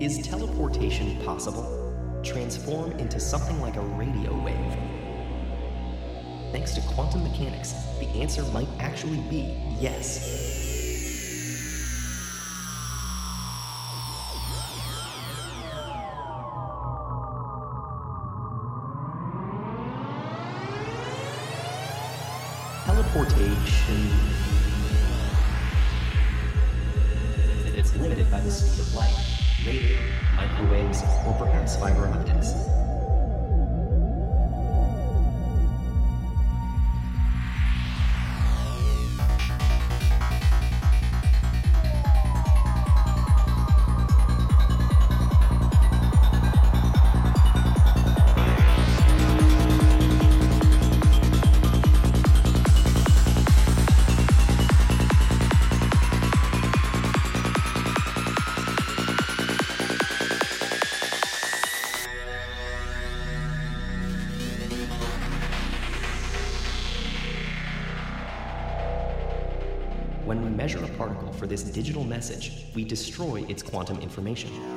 Is teleportation possible? Transform into something like a radio wave? Thanks to quantum mechanics, the answer might actually be yes. Teleportation. This digital message, we destroy its quantum information.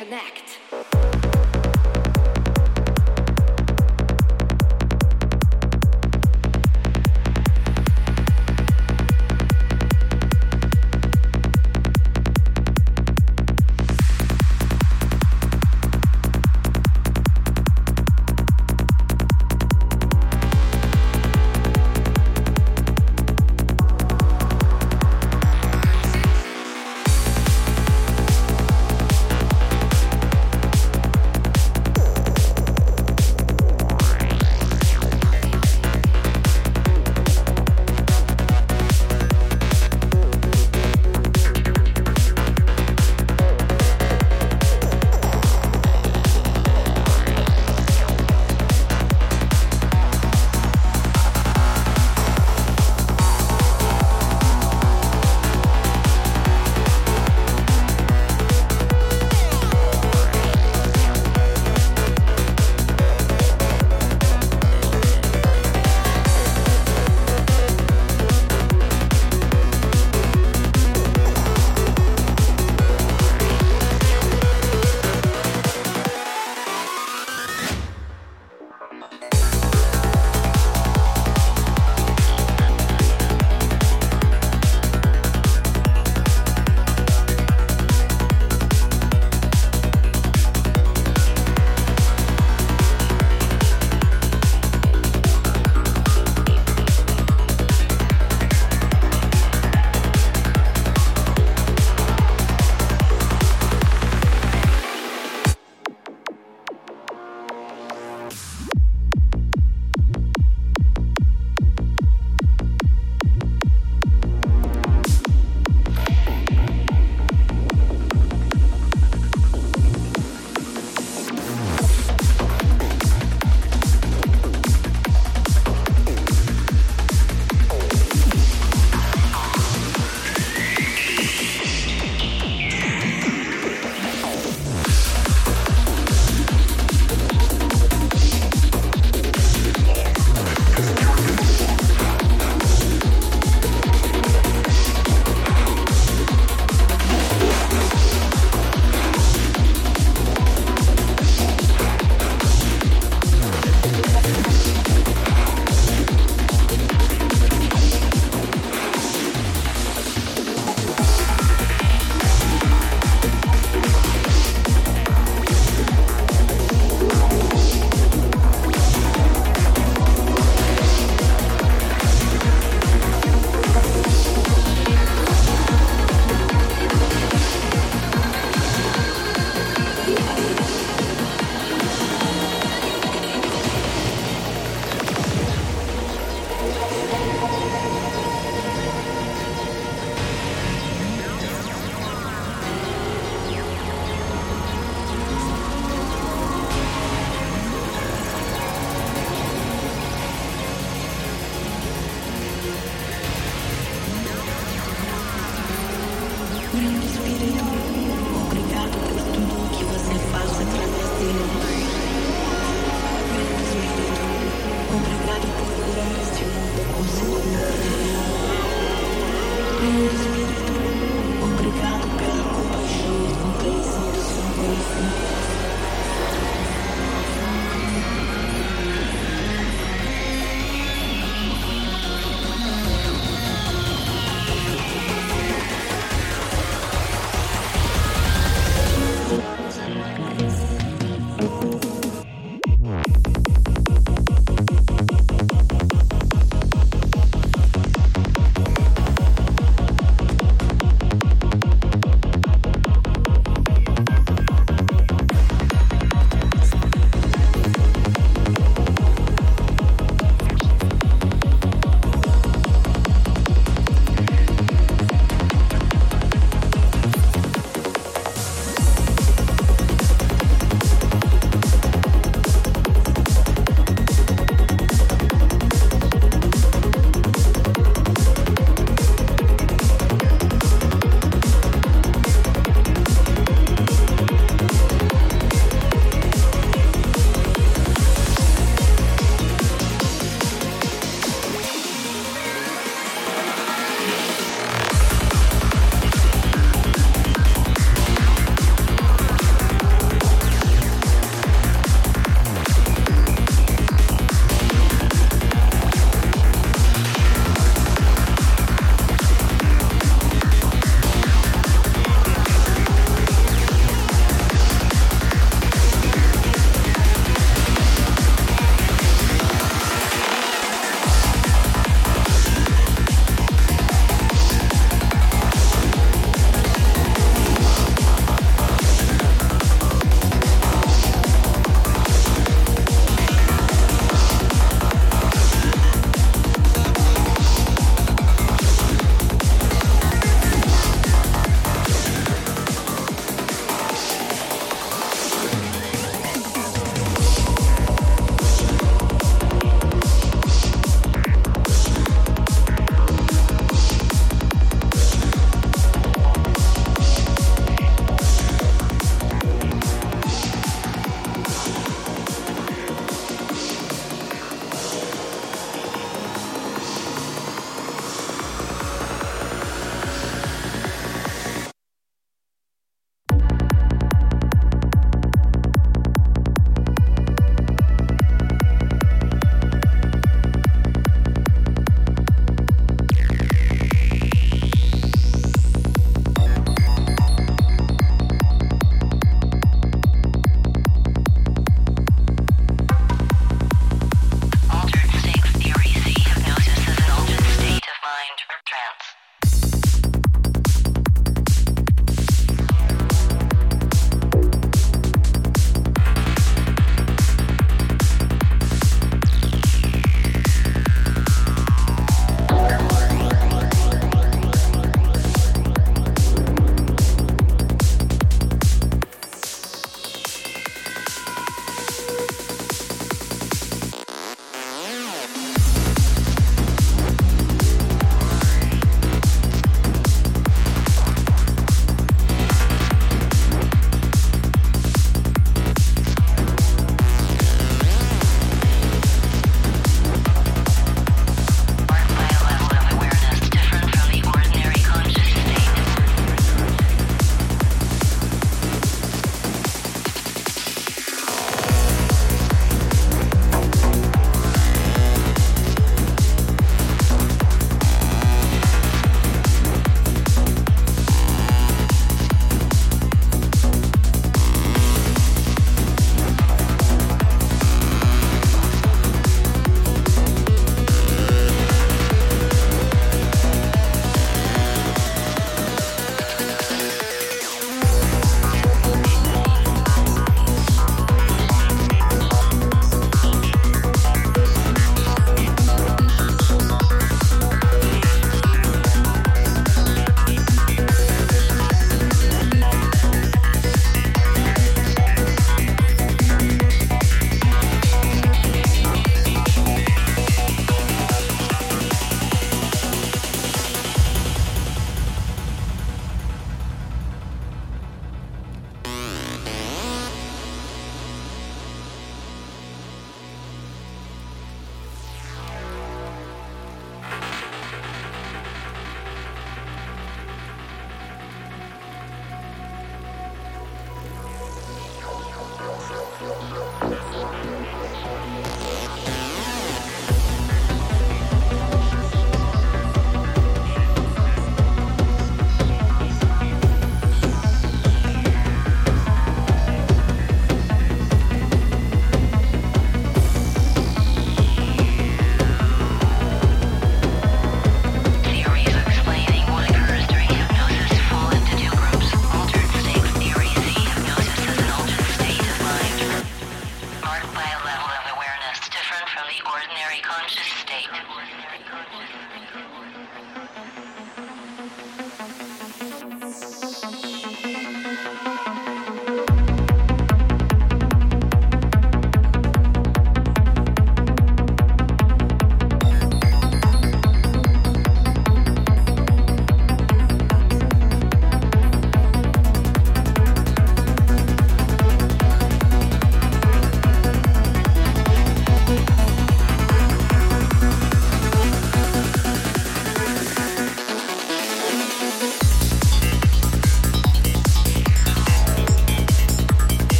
Connect.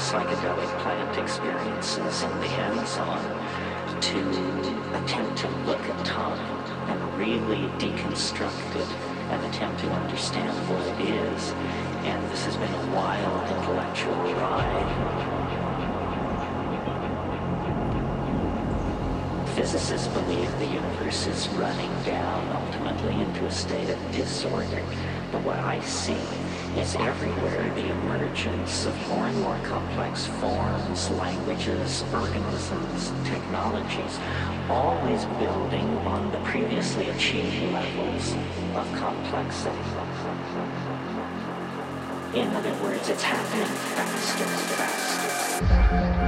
Psychedelic plant experiences in the Amazon to attempt to look at time and really deconstruct it and attempt to understand what it is. And this has been a wild intellectual ride. Physicists believe the universe is running down ultimately into a state of disorder. But what I see is everywhere the emergence of more and more complex forms, languages, organisms, technologies, always building on the previously achieved levels of complexity. In other words, it's happening faster, and faster